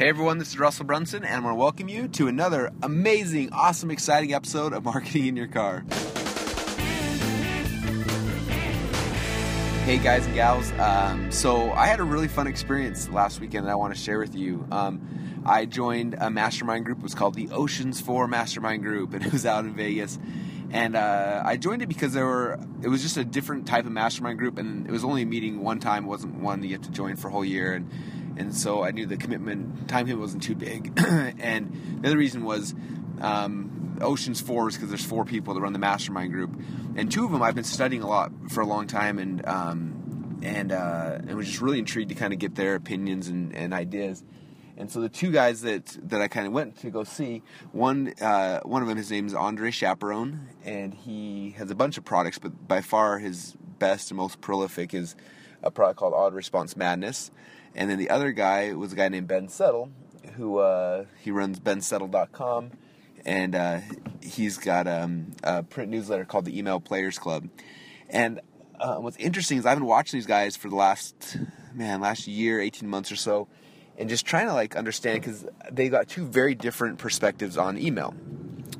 Hey everyone, this is Russell Brunson, and I want to welcome you to another amazing, awesome, exciting episode of Marketing in Your Car. Hey guys and gals, um, so I had a really fun experience last weekend that I want to share with you. Um, I joined a mastermind group. It was called the Oceans 4 Mastermind Group, and it was out in Vegas. And uh, I joined it because there were it was just a different type of mastermind group, and it was only a meeting one time. It wasn't one that you have to join for a whole year, and and so I knew the commitment time commitment wasn't too big. and the other reason was um, Oceans Four is because there's four people that run the mastermind group, and two of them I've been studying a lot for a long time, and um, and uh, and was just really intrigued to kind of get their opinions and, and ideas. And so the two guys that, that I kind of went to go see, one uh, one of them, his name is Andre Chaperon, and he has a bunch of products, but by far his best and most prolific is a product called Autoresponse Madness. And then the other guy was a guy named Ben Settle, who uh, he runs bensettle.com, and uh, he's got um, a print newsletter called the Email Players Club. And uh, what's interesting is I've been watching these guys for the last man, last year, eighteen months or so, and just trying to like understand because they got two very different perspectives on email.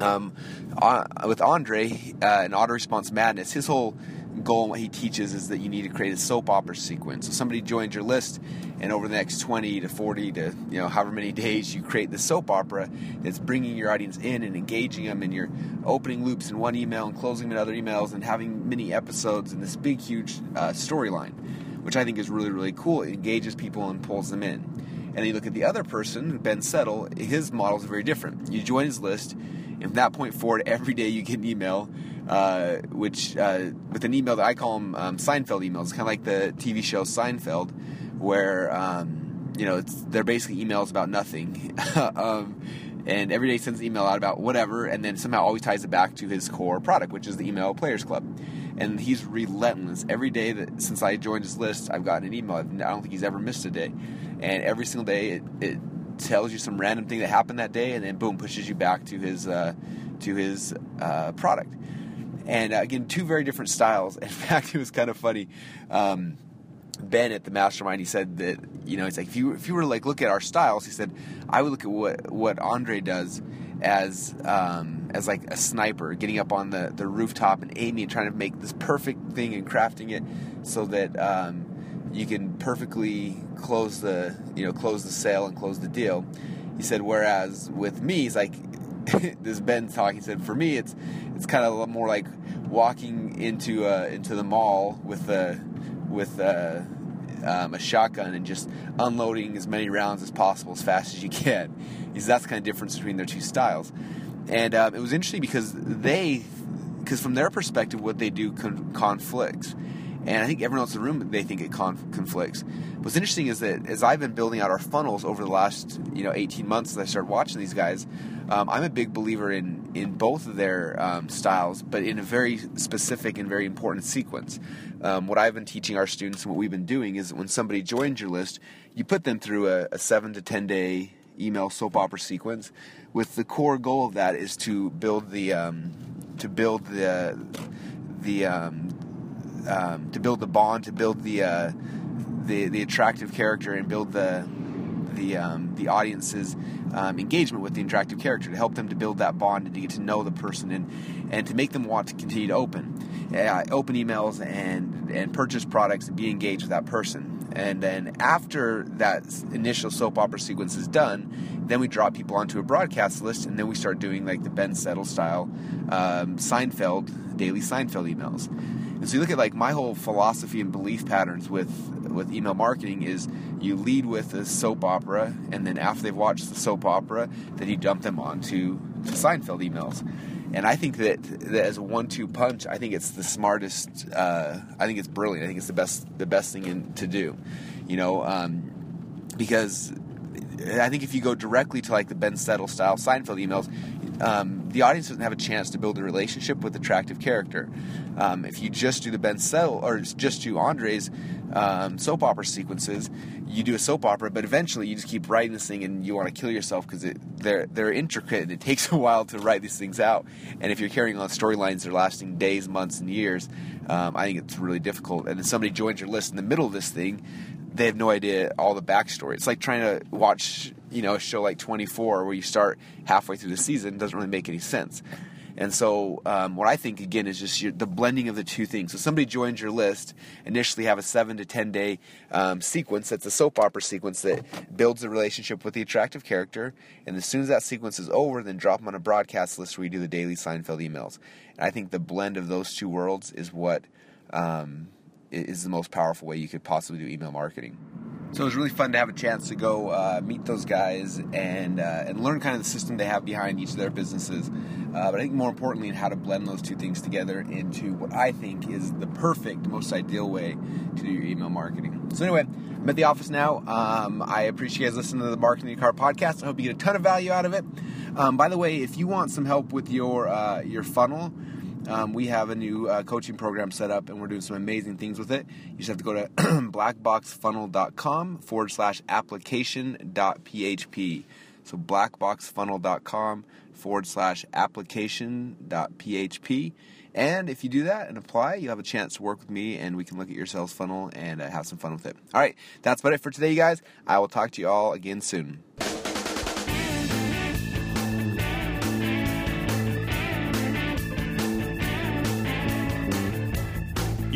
Um, uh, with Andre uh, and Autoresponse Madness, his whole goal what he teaches is that you need to create a soap opera sequence. So somebody joins your list, and over the next 20 to 40 to you know however many days, you create the soap opera that's bringing your audience in and engaging them, and you're opening loops in one email and closing them in other emails, and having many episodes in this big, huge uh, storyline, which I think is really, really cool. It engages people and pulls them in. And then you look at the other person, Ben Settle, his model is very different. You join his list, and from that point forward, every day you get an email uh, which uh, with an email that I call them um, Seinfeld emails. Kind of like the TV show Seinfeld, where um, you know they're basically emails about nothing. um, and every day sends an email out about whatever, and then somehow always ties it back to his core product, which is the Email Players Club. And he's relentless. Every day that since I joined his list, I've gotten an email. I don't think he's ever missed a day. And every single day, it, it tells you some random thing that happened that day, and then boom, pushes you back to his uh, to his uh, product. And uh, again, two very different styles. In fact, it was kind of funny. Um, ben at the mastermind, he said that you know, it's like if you if you were to like look at our styles, he said I would look at what what Andre does as um, as like a sniper, getting up on the the rooftop and aiming and trying to make this perfect thing and crafting it so that um, you can perfectly close the you know close the sale and close the deal. He said, whereas with me, he's like this Ben talk. He said, for me, it's it's kind of more like walking into uh, into the mall with a with a, um, a shotgun and just unloading as many rounds as possible as fast as you can. He that's kind of difference between their two styles. And um, it was interesting because they, because from their perspective, what they do con- conflicts. And I think everyone else in the room, they think it conf- conflicts. What's interesting is that as I've been building out our funnels over the last, you know, 18 months as I started watching these guys, um, I'm a big believer in, in both of their um, styles, but in a very specific and very important sequence. Um, what I've been teaching our students and what we've been doing is when somebody joins your list, you put them through a, a seven to 10 day email soap opera sequence with the core goal of that is to build the um, to build the the um, to build the bond, to build the uh, the the attractive character, and build the the um, the audience's um, engagement with the interactive character to help them to build that bond and to get to know the person and and to make them want to continue to open uh, open emails and and purchase products and be engaged with that person. And then after that initial soap opera sequence is done, then we drop people onto a broadcast list, and then we start doing like the Ben Settle style um, Seinfeld daily Seinfeld emails. And so you look at like my whole philosophy and belief patterns with with email marketing is you lead with a soap opera, and then after they've watched the soap opera, then you dump them onto to Seinfeld emails. And I think that, that as a one-two punch, I think it's the smartest. Uh, I think it's brilliant. I think it's the best the best thing in, to do. You know, um, because I think if you go directly to like the Ben Settle style Seinfeld emails, um, the audience doesn't have a chance to build a relationship with attractive character. Um, if you just do the Ben Settle or just do Andres, um, soap opera sequences. You do a soap opera, but eventually you just keep writing this thing, and you want to kill yourself because they're they're intricate and it takes a while to write these things out. And if you're carrying on storylines that are lasting days, months, and years, um, I think it's really difficult. And then somebody joins your list in the middle of this thing, they have no idea all the backstory. It's like trying to watch, you know, a show like 24 where you start halfway through the season doesn't really make any sense. And so, um, what I think again is just your, the blending of the two things. So, somebody joins your list, initially have a seven to ten day um, sequence that's a soap opera sequence that builds a relationship with the attractive character. And as soon as that sequence is over, then drop them on a broadcast list where you do the daily Seinfeld emails. And I think the blend of those two worlds is what um, is the most powerful way you could possibly do email marketing. So it was really fun to have a chance to go uh, meet those guys and uh, and learn kind of the system they have behind each of their businesses. Uh, but I think more importantly, how to blend those two things together into what I think is the perfect, most ideal way to do your email marketing. So anyway, I'm at the office now. Um, I appreciate you guys listening to the Marketing Your Car podcast. I hope you get a ton of value out of it. Um, by the way, if you want some help with your uh, your funnel um, we have a new uh, coaching program set up and we're doing some amazing things with it. You just have to go to blackboxfunnel.com forward slash application.php. So blackboxfunnel.com forward slash application.php. And if you do that and apply, you'll have a chance to work with me and we can look at your sales funnel and uh, have some fun with it. All right, that's about it for today, you guys. I will talk to you all again soon.